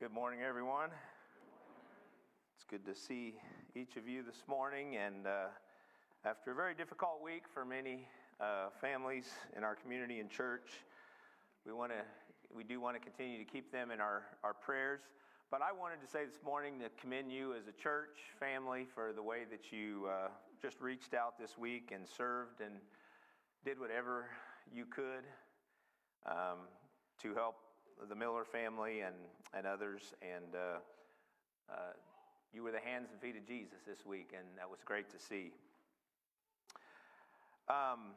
Good morning, everyone. It's good to see each of you this morning. And uh, after a very difficult week for many uh, families in our community and church, we want to, we do want to continue to keep them in our, our prayers. But I wanted to say this morning to commend you as a church family for the way that you uh, just reached out this week and served and did whatever you could um, to help the Miller family and, and others. And uh, uh, you were the hands and feet of Jesus this week, and that was great to see. Um,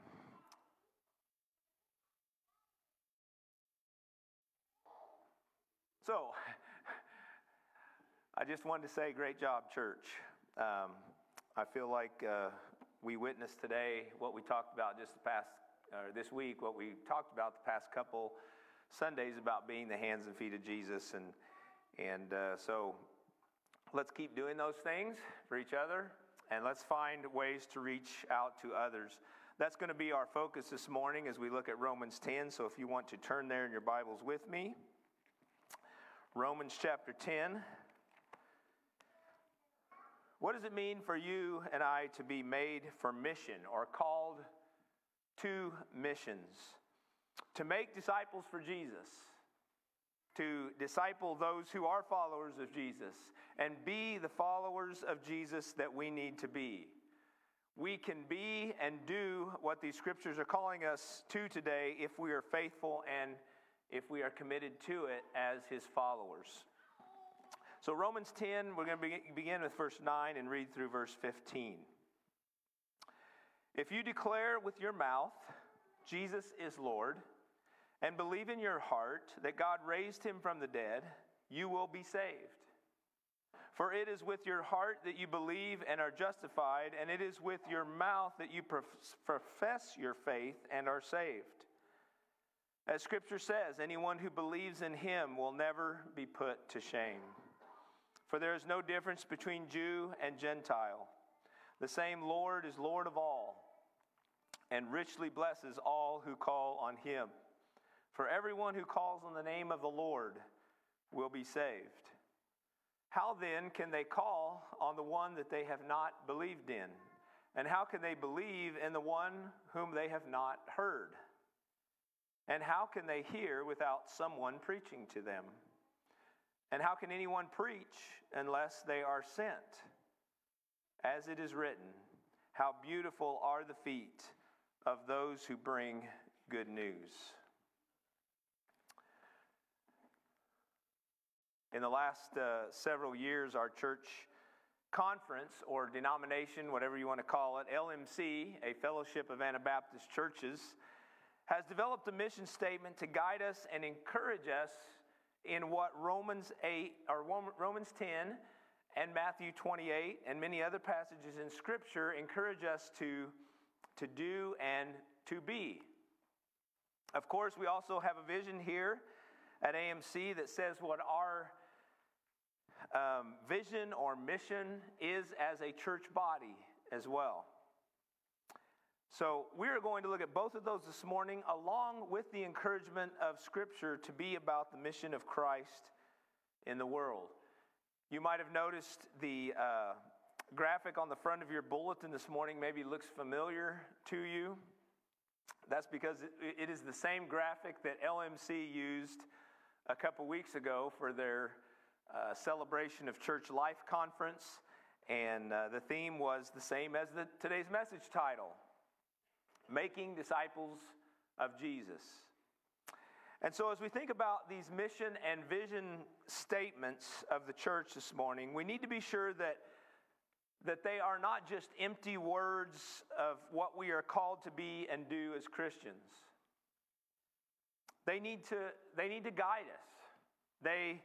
so, I just wanted to say, great job, church. Um, I feel like uh, we witnessed today what we talked about just the past, or this week, what we talked about the past couple Sundays about being the hands and feet of Jesus. And, and uh, so let's keep doing those things for each other and let's find ways to reach out to others. That's going to be our focus this morning as we look at Romans 10. So if you want to turn there in your Bibles with me, Romans chapter 10. What does it mean for you and I to be made for mission or called to missions? To make disciples for Jesus, to disciple those who are followers of Jesus, and be the followers of Jesus that we need to be. We can be and do what these scriptures are calling us to today if we are faithful and if we are committed to it as his followers. So, Romans 10, we're going to begin with verse 9 and read through verse 15. If you declare with your mouth, Jesus is Lord, and believe in your heart that God raised him from the dead, you will be saved. For it is with your heart that you believe and are justified, and it is with your mouth that you profess your faith and are saved. As Scripture says, anyone who believes in him will never be put to shame. For there is no difference between Jew and Gentile. The same Lord is Lord of all, and richly blesses all who call on him. For everyone who calls on the name of the Lord will be saved. How then can they call on the one that they have not believed in? And how can they believe in the one whom they have not heard? And how can they hear without someone preaching to them? And how can anyone preach unless they are sent? As it is written, How beautiful are the feet of those who bring good news. In the last uh, several years, our church conference or denomination, whatever you want to call it, LMC, a fellowship of Anabaptist churches, has developed a mission statement to guide us and encourage us in what Romans 8 or Romans 10 and Matthew 28 and many other passages in Scripture encourage us to, to do and to be. Of course, we also have a vision here at AMC that says what our um, vision or mission is as a church body as well. So, we are going to look at both of those this morning, along with the encouragement of Scripture to be about the mission of Christ in the world. You might have noticed the uh, graphic on the front of your bulletin this morning, maybe looks familiar to you. That's because it, is the same graphic that LMC used a couple weeks ago for their uh, celebration of church life conference, and uh, the theme was the same as the, today's message title Making Disciples of Jesus. And so, as we think about these mission and vision statements of the church this morning, we need to be sure that, that they are not just empty words of what we are called to be and do as Christians. They need to, they need to guide us. They,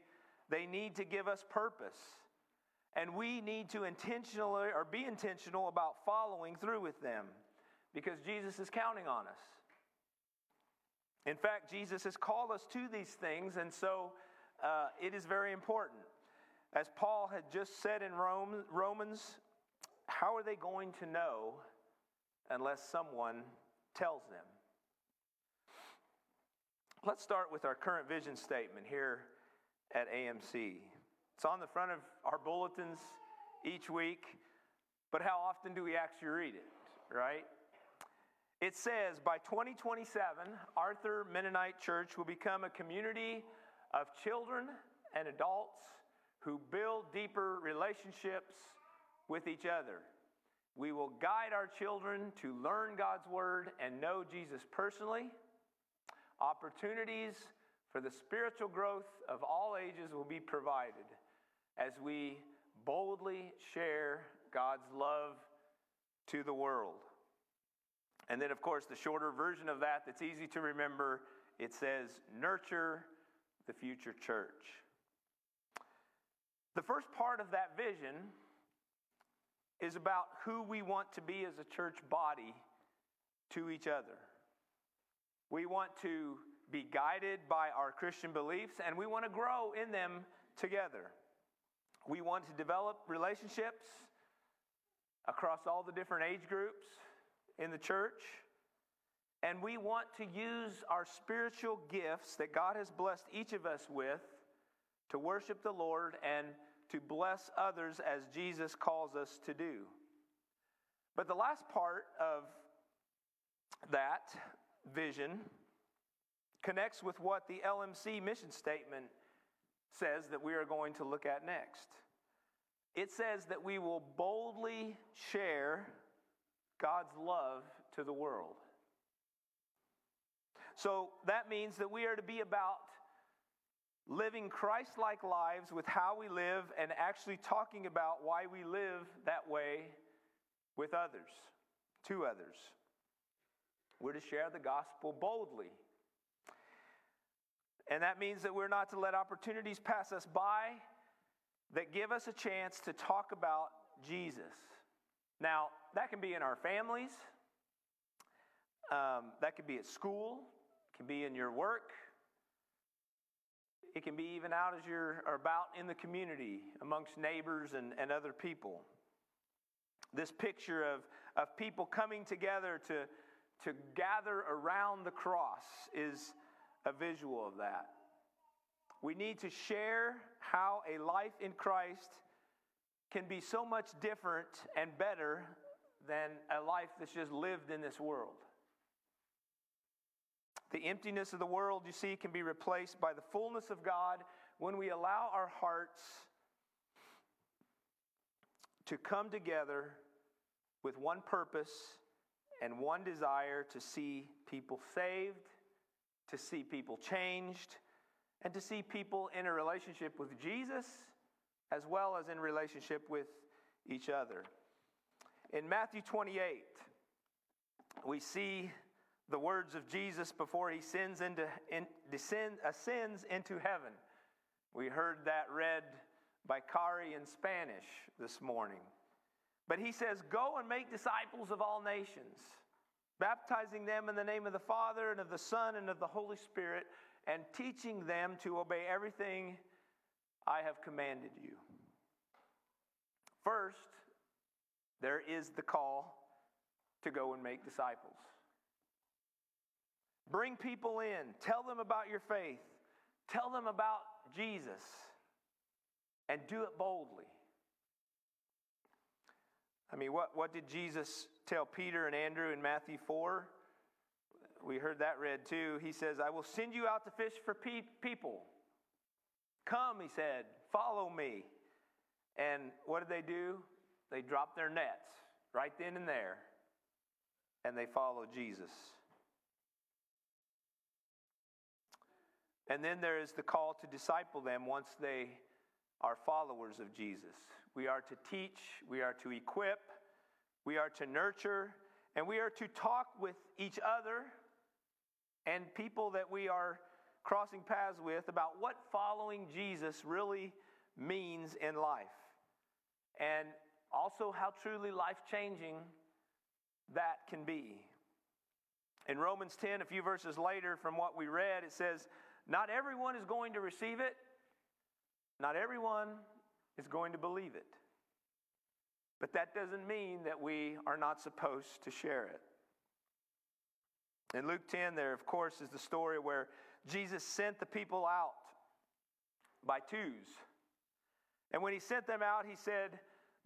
they need to give us purpose. And we need to intentionally or be intentional about following through with them because Jesus is counting on us. In fact, Jesus has called us to these things, and so uh, it is very important. As Paul had just said in Rome, Romans, how are they going to know unless someone tells them? Let's start with our current vision statement here at AMC. It's on the front of our bulletins each week, but how often do we actually read it, right? It says by 2027, Arthur Mennonite Church will become a community of children and adults who build deeper relationships with each other. We will guide our children to learn God's Word and know Jesus personally. Opportunities for the spiritual growth of all ages will be provided as we boldly share God's love to the world. And then, of course, the shorter version of that that's easy to remember it says, Nurture the future church. The first part of that vision is about who we want to be as a church body to each other. We want to be guided by our Christian beliefs and we want to grow in them together. We want to develop relationships across all the different age groups in the church. And we want to use our spiritual gifts that God has blessed each of us with to worship the Lord and to bless others as Jesus calls us to do. But the last part of that vision connects with what the LMC mission statement says that we are going to look at next. It says that we will boldly share God's love to the world. So that means that we are to be about living Christ like lives with how we live and actually talking about why we live that way with others, to others. We're to share the gospel boldly. And that means that we're not to let opportunities pass us by that give us a chance to talk about Jesus. Now, that can be in our families, um, that could be at school, it can be in your work, it can be even out as you're about in the community amongst neighbors and, and other people. This picture of, of people coming together to, to gather around the cross is a visual of that. We need to share how a life in Christ can be so much different and better than a life that's just lived in this world. The emptiness of the world, you see, can be replaced by the fullness of God when we allow our hearts to come together with one purpose and one desire to see people saved, to see people changed, and to see people in a relationship with Jesus as well as in relationship with each other. In Matthew 28, we see the words of Jesus before he sends into, in, descend, ascends into heaven. We heard that read by Kari in Spanish this morning. But he says, Go and make disciples of all nations, baptizing them in the name of the Father and of the Son and of the Holy Spirit, and teaching them to obey everything I have commanded you. First, there is the call to go and make disciples. Bring people in, tell them about your faith, tell them about Jesus, and do it boldly. I mean, what, what did Jesus tell Peter and Andrew in Matthew 4? We heard that read too. He says, I will send you out to fish for pe- people. Come, he said, follow me. And what did they do? They dropped their nets right then and there, and they followed Jesus. And then there is the call to disciple them once they are followers of Jesus. We are to teach, we are to equip, we are to nurture, and we are to talk with each other and people that we are crossing paths with about what following Jesus really means in life. And also how truly life changing that can be. In Romans 10, a few verses later from what we read, it says, Not everyone is going to receive it, not everyone is going to believe it. But that doesn't mean that we are not supposed to share it. In Luke 10, there, of course, is the story where Jesus sent the people out by twos. And when he sent them out, he said,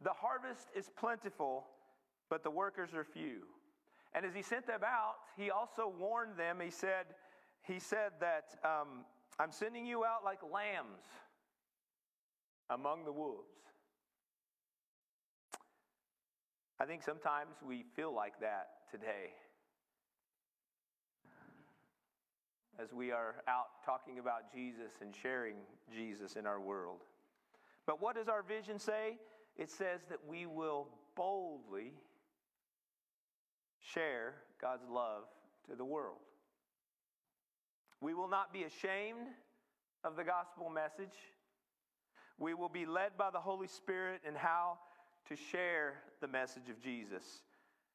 The harvest is plentiful, but the workers are few. And as he sent them out, he also warned them. He said, he said that um, I'm sending you out like lambs among the wolves. I think sometimes we feel like that today. As we are out talking about Jesus and sharing Jesus in our world. But what does our vision say? It says that we will boldly share God's love to the world. We will not be ashamed of the gospel message. We will be led by the Holy Spirit in how to share the message of Jesus.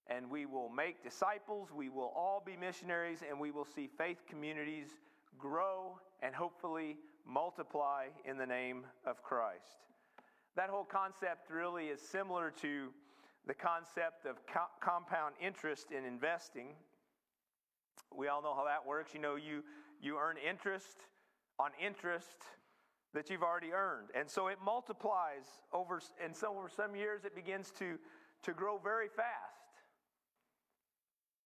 And we will make disciples, we will all be missionaries, and we will see faith communities grow and hopefully multiply in the name of Christ. That whole concept really is similar to the concept of co- compound interest in investing. We all know how that works. You know, you, you earn interest on interest that you've already earned. And so it multiplies over, and so over some years it begins to, to grow very fast.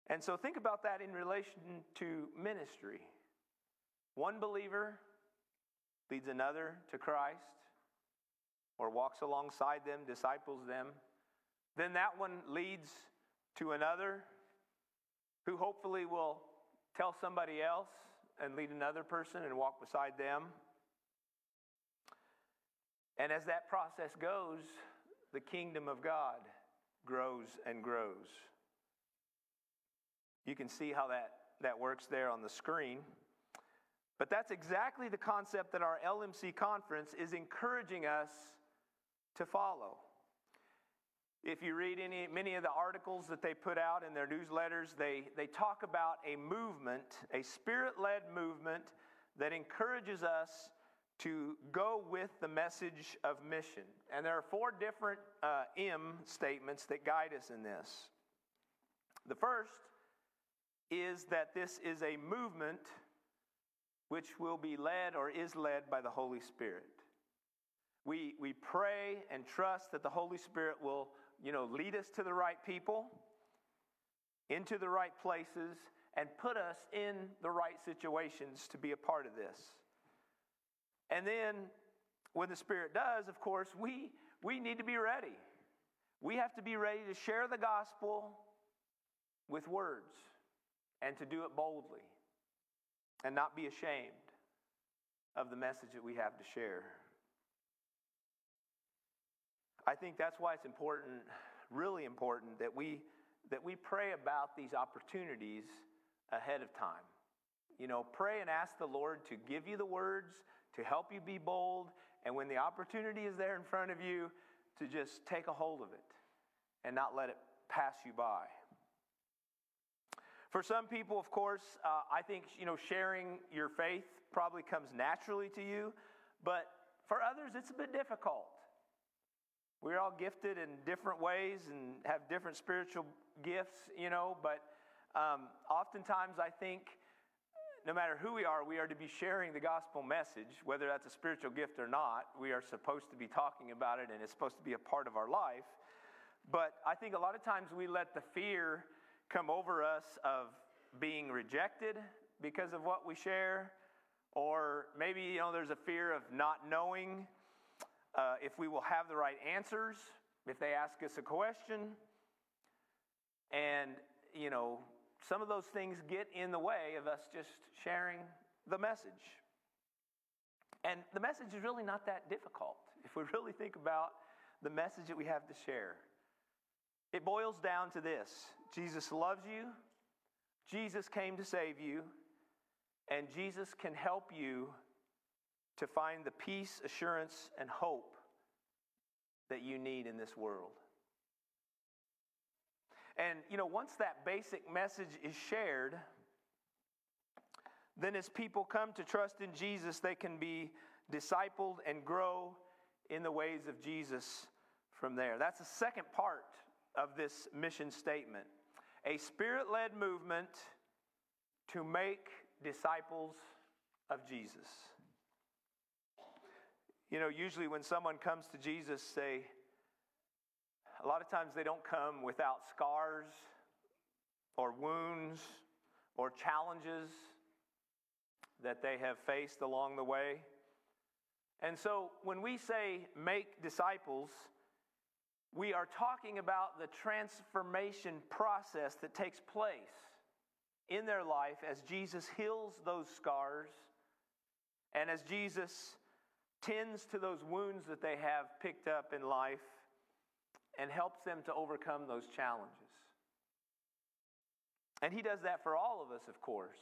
And so think about that in relation to ministry. One believer leads another to Christ or walks alongside them, disciples them. Then that one leads to another who hopefully will tell somebody else and lead another person and walk beside them. And as that process goes, the kingdom of God grows and grows. You can see how that, that works there on the screen. But that's exactly the concept that our LMC conference is encouraging us to follow. If you read any, many of the articles that they put out in their newsletters, they, they talk about a movement, a spirit led movement that encourages us to go with the message of mission. And there are four different uh, M statements that guide us in this. The first is that this is a movement which will be led or is led by the Holy Spirit. We, we pray and trust that the Holy Spirit will, you know, lead us to the right people, into the right places, and put us in the right situations to be a part of this. And then when the Spirit does, of course, we, we need to be ready. We have to be ready to share the gospel with words and to do it boldly and not be ashamed of the message that we have to share. I think that's why it's important, really important, that we, that we pray about these opportunities ahead of time. You know, pray and ask the Lord to give you the words, to help you be bold, and when the opportunity is there in front of you, to just take a hold of it and not let it pass you by. For some people, of course, uh, I think you know sharing your faith probably comes naturally to you, but for others, it's a bit difficult. We're all gifted in different ways and have different spiritual gifts, you know, but um, oftentimes I think no matter who we are, we are to be sharing the gospel message, whether that's a spiritual gift or not. We are supposed to be talking about it and it's supposed to be a part of our life. But I think a lot of times we let the fear come over us of being rejected because of what we share, or maybe you know there's a fear of not knowing uh, if we will have the right answers if they ask us a question, and you know some of those things get in the way of us just sharing the message. And the message is really not that difficult if we really think about the message that we have to share. It boils down to this Jesus loves you, Jesus came to save you, and Jesus can help you to find the peace, assurance, and hope that you need in this world. And, you know, once that basic message is shared, then as people come to trust in Jesus, they can be discipled and grow in the ways of Jesus from there. That's the second part of this mission statement a spirit led movement to make disciples of Jesus. You know, usually when someone comes to Jesus, say, a lot of times they don't come without scars or wounds or challenges that they have faced along the way. And so when we say make disciples, we are talking about the transformation process that takes place in their life as Jesus heals those scars and as Jesus tends to those wounds that they have picked up in life and helps them to overcome those challenges. And he does that for all of us, of course.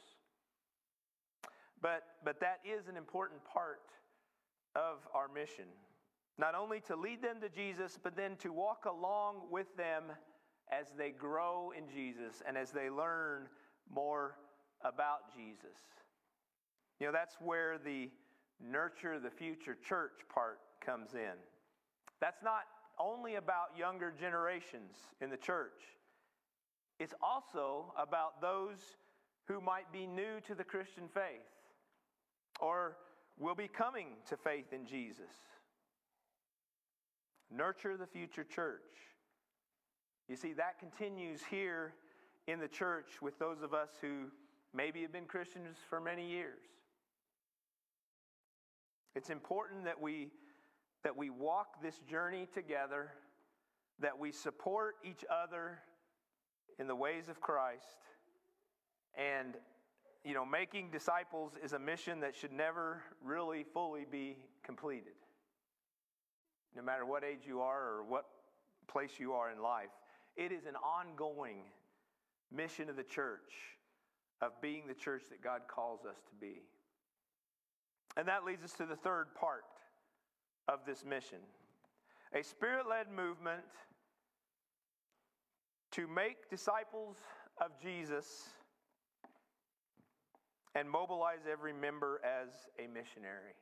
But, but that is an important part of our mission. Not only to lead them to Jesus, but then to walk along with them as they grow in Jesus and as they learn more about Jesus. You know, that's where the nurture the future church part comes in. That's not only about younger generations in the church, it's also about those who might be new to the Christian faith or will be coming to faith in Jesus. Nurture the future church. You see, that continues here in the church with those of us who maybe have been Christians for many years. It's important that we, that we walk this journey together, that we support each other in the ways of Christ, and you know, making disciples is a mission that should never really fully be completed. No matter what age you are or what place you are in life, it is an ongoing mission of the church of being the church that God calls us to be. And that leads us to the third part of this mission a spirit led movement to make disciples of Jesus and mobilize every member as a missionary.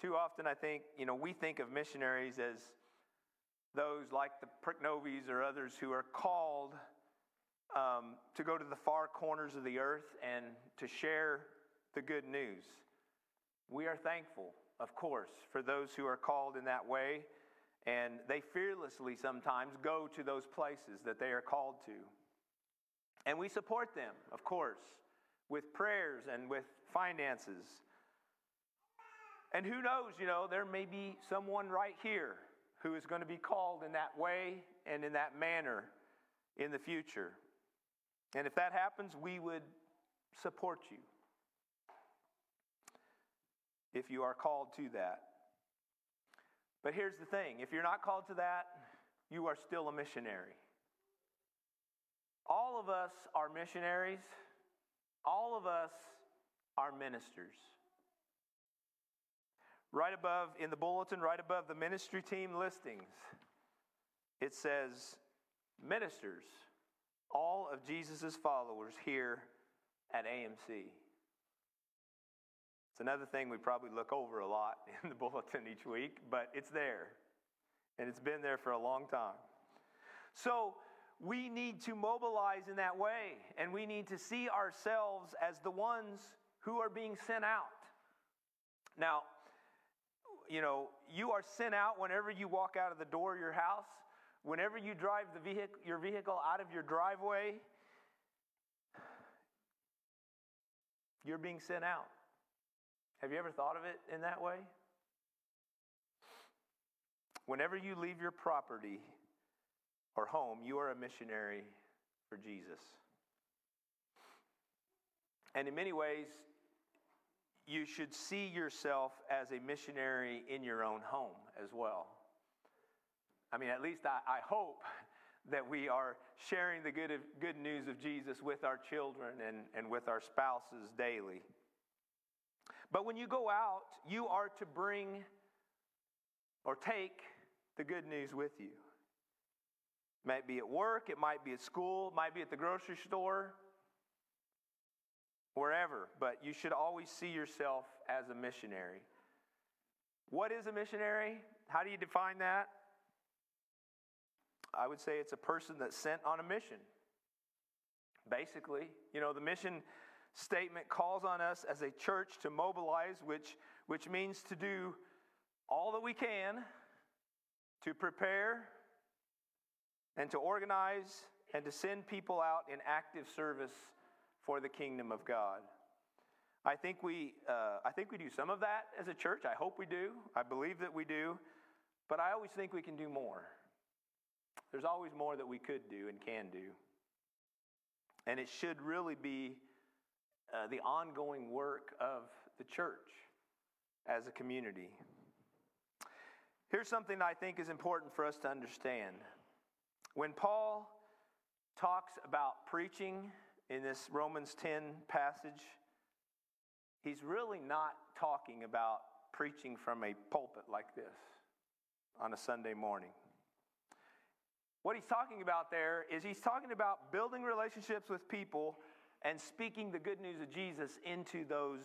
Too often, I think, you know, we think of missionaries as those like the Pricknovies or others who are called um, to go to the far corners of the earth and to share the good news. We are thankful, of course, for those who are called in that way, and they fearlessly sometimes go to those places that they are called to. And we support them, of course with prayers and with finances. And who knows, you know, there may be someone right here who is going to be called in that way and in that manner in the future. And if that happens, we would support you if you are called to that. But here's the thing if you're not called to that, you are still a missionary. All of us are missionaries all of us are ministers. Right above, in the bulletin, right above the ministry team listings, it says, Ministers, all of Jesus' followers here at AMC. It's another thing we probably look over a lot in the bulletin each week, but it's there. And it's been there for a long time. So, we need to mobilize in that way, and we need to see ourselves as the ones who are being sent out. Now, you know, you are sent out whenever you walk out of the door of your house, whenever you drive the vehicle, your vehicle out of your driveway, you're being sent out. Have you ever thought of it in that way? Whenever you leave your property, or home, you are a missionary for Jesus. And in many ways, you should see yourself as a missionary in your own home as well. I mean, at least I, I hope that we are sharing the good, of, good news of Jesus with our children and, and with our spouses daily. But when you go out, you are to bring or take the good news with you. It might be at work, it might be at school, it might be at the grocery store, wherever, but you should always see yourself as a missionary. What is a missionary? How do you define that? I would say it's a person that's sent on a mission. Basically, you know, the mission statement calls on us as a church to mobilize, which, which means to do all that we can to prepare and to organize and to send people out in active service for the kingdom of God. I think we, uh, I think we do some of that as a church. I hope we do. I believe that we do. But I always think we can do more. There's always more that we could do and can do. And it should really be uh, the ongoing work of the church as a community. Here's something I think is important for us to understand. When Paul talks about preaching in this Romans 10 passage, he's really not talking about preaching from a pulpit like this on a Sunday morning. What he's talking about there is he's talking about building relationships with people and speaking the good news of Jesus into those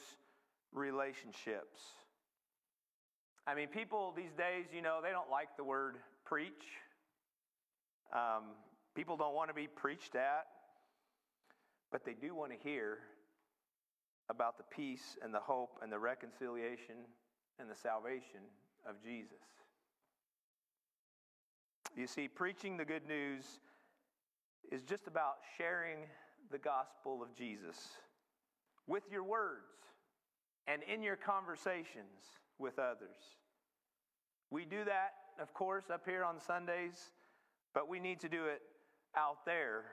relationships. I mean, people these days, you know, they don't like the word preach. Um, people don't want to be preached at, but they do want to hear about the peace and the hope and the reconciliation and the salvation of Jesus. You see, preaching the good news is just about sharing the gospel of Jesus with your words and in your conversations with others. We do that, of course, up here on Sundays, but we need to do it out there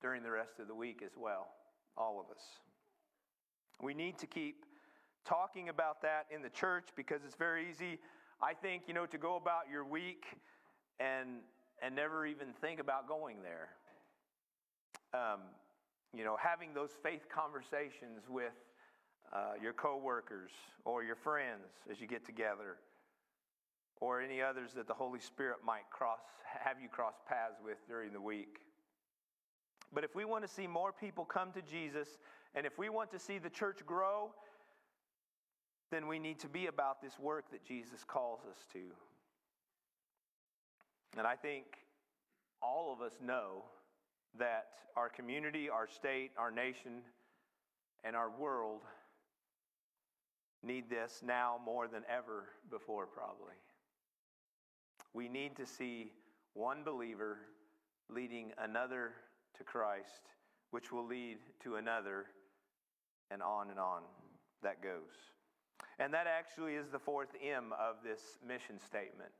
during the rest of the week as well, all of us. We need to keep talking about that in the church because it's very easy, I think, you know, to go about your week and and never even think about going there. Um, you know, having those faith conversations with uh, your coworkers or your friends as you get together, or any others that the Holy Spirit might cross have you cross paths with during the week. But if we want to see more people come to Jesus, and if we want to see the church grow, then we need to be about this work that Jesus calls us to. And I think all of us know that our community, our state, our nation, and our world need this now more than ever before, probably. We need to see one believer leading another to Christ, which will lead to another, and on and on that goes. And that actually is the fourth M of this mission statement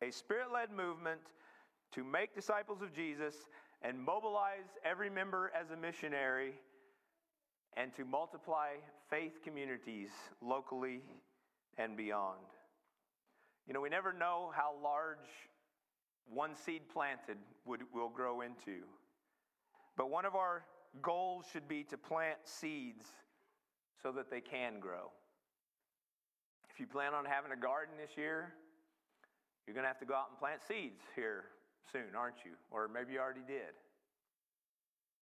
a spirit led movement to make disciples of Jesus and mobilize every member as a missionary and to multiply faith communities locally and beyond. You know, we never know how large one seed planted would, will grow into. But one of our goals should be to plant seeds so that they can grow. If you plan on having a garden this year, you're going to have to go out and plant seeds here soon, aren't you? Or maybe you already did.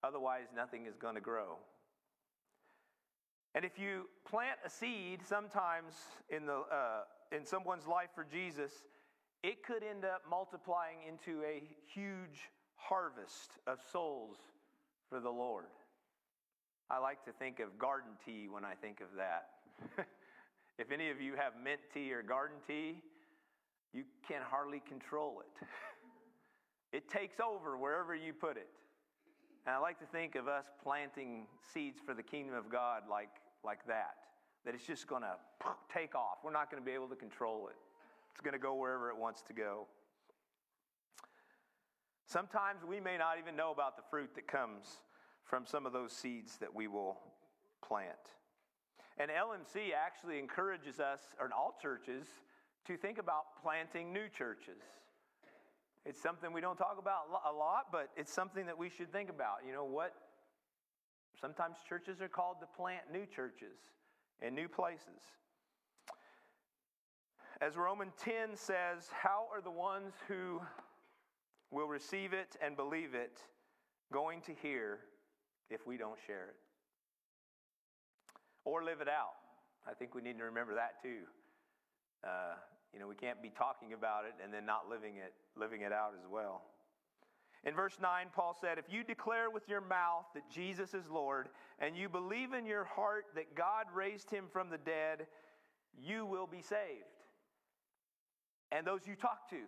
Otherwise, nothing is going to grow. And if you plant a seed sometimes in, the, uh, in someone's life for Jesus, it could end up multiplying into a huge harvest of souls for the Lord. I like to think of garden tea when I think of that. if any of you have mint tea or garden tea, you can hardly control it. it takes over wherever you put it. And I like to think of us planting seeds for the kingdom of God like, like that, that it's just going to take off. We're not going to be able to control it, it's going to go wherever it wants to go. Sometimes we may not even know about the fruit that comes from some of those seeds that we will plant. And LMC actually encourages us, or all churches, to think about planting new churches. It's something we don't talk about a lot, but it's something that we should think about. You know what? Sometimes churches are called to plant new churches in new places. As Romans 10 says, how are the ones who will receive it and believe it going to hear if we don't share it? Or live it out. I think we need to remember that too. Uh, you know, we can't be talking about it and then not living it, living it out as well. In verse 9, Paul said, If you declare with your mouth that Jesus is Lord, and you believe in your heart that God raised him from the dead, you will be saved. And those you talk to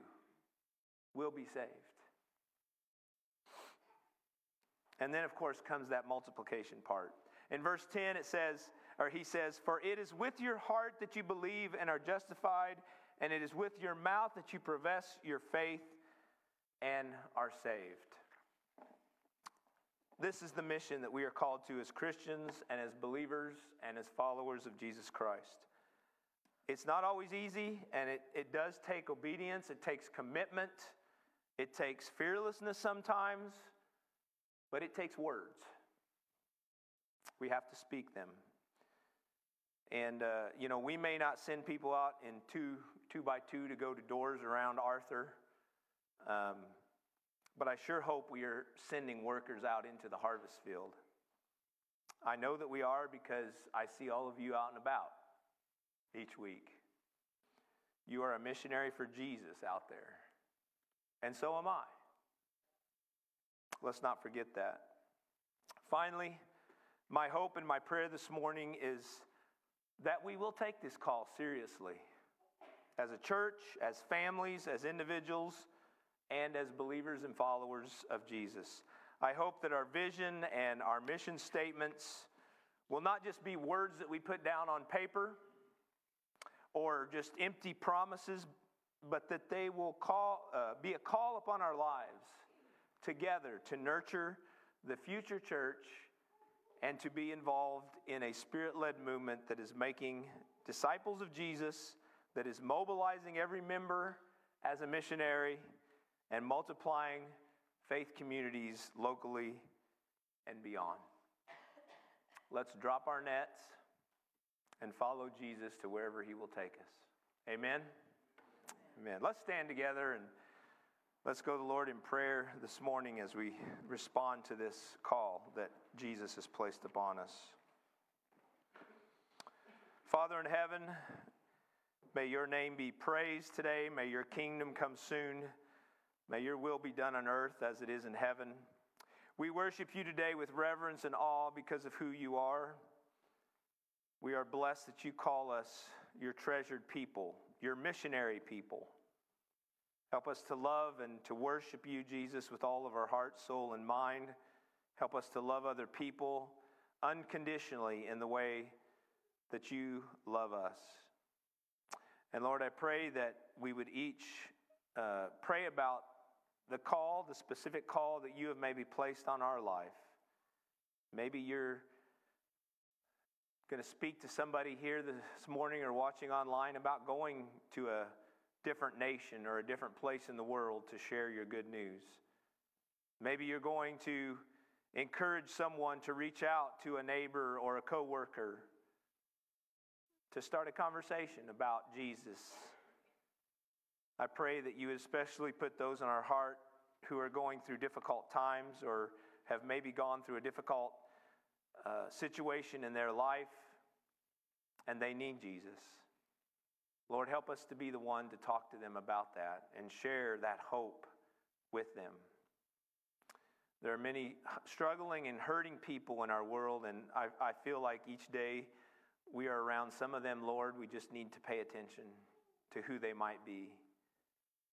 will be saved. And then, of course, comes that multiplication part. In verse 10, it says, or he says, For it is with your heart that you believe and are justified, and it is with your mouth that you profess your faith and are saved. This is the mission that we are called to as Christians and as believers and as followers of Jesus Christ. It's not always easy, and it, it does take obedience, it takes commitment, it takes fearlessness sometimes, but it takes words. We have to speak them. And, uh, you know, we may not send people out in two, two by two to go to doors around Arthur. Um, but I sure hope we are sending workers out into the harvest field. I know that we are because I see all of you out and about each week. You are a missionary for Jesus out there. And so am I. Let's not forget that. Finally, my hope and my prayer this morning is that we will take this call seriously as a church, as families, as individuals and as believers and followers of Jesus. I hope that our vision and our mission statements will not just be words that we put down on paper or just empty promises, but that they will call, uh, be a call upon our lives together to nurture the future church and to be involved in a spirit led movement that is making disciples of Jesus, that is mobilizing every member as a missionary and multiplying faith communities locally and beyond. Let's drop our nets and follow Jesus to wherever he will take us. Amen. Amen. Let's stand together and let's go to the Lord in prayer this morning as we respond to this call that Jesus has placed upon us. Father in heaven, may your name be praised today. May your kingdom come soon. May your will be done on earth as it is in heaven. We worship you today with reverence and awe because of who you are. We are blessed that you call us your treasured people, your missionary people. Help us to love and to worship you, Jesus, with all of our heart, soul, and mind. Help us to love other people unconditionally in the way that you love us. And Lord, I pray that we would each uh, pray about the call, the specific call that you have maybe placed on our life. Maybe you're going to speak to somebody here this morning or watching online about going to a different nation or a different place in the world to share your good news. Maybe you're going to encourage someone to reach out to a neighbor or a coworker to start a conversation about Jesus I pray that you especially put those in our heart who are going through difficult times or have maybe gone through a difficult uh, situation in their life and they need Jesus. Lord, help us to be the one to talk to them about that and share that hope with them. There are many struggling and hurting people in our world, and I, I feel like each day we are around some of them, Lord, we just need to pay attention to who they might be.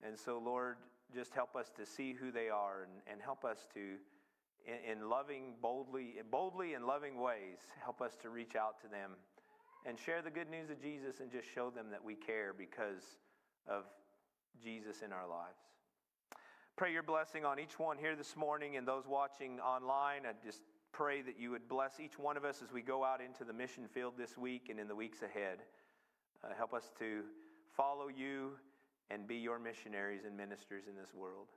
And so, Lord, just help us to see who they are and, and help us to, in, in loving, boldly, boldly and loving ways, help us to reach out to them and share the good news of Jesus and just show them that we care because of Jesus in our lives. Pray your blessing on each one here this morning and those watching online. I just pray that you would bless each one of us as we go out into the mission field this week and in the weeks ahead. Uh, help us to follow you and be your missionaries and ministers in this world.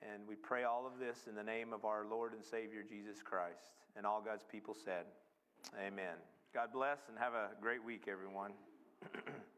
And we pray all of this in the name of our Lord and Savior Jesus Christ. And all God's people said, Amen. God bless and have a great week, everyone.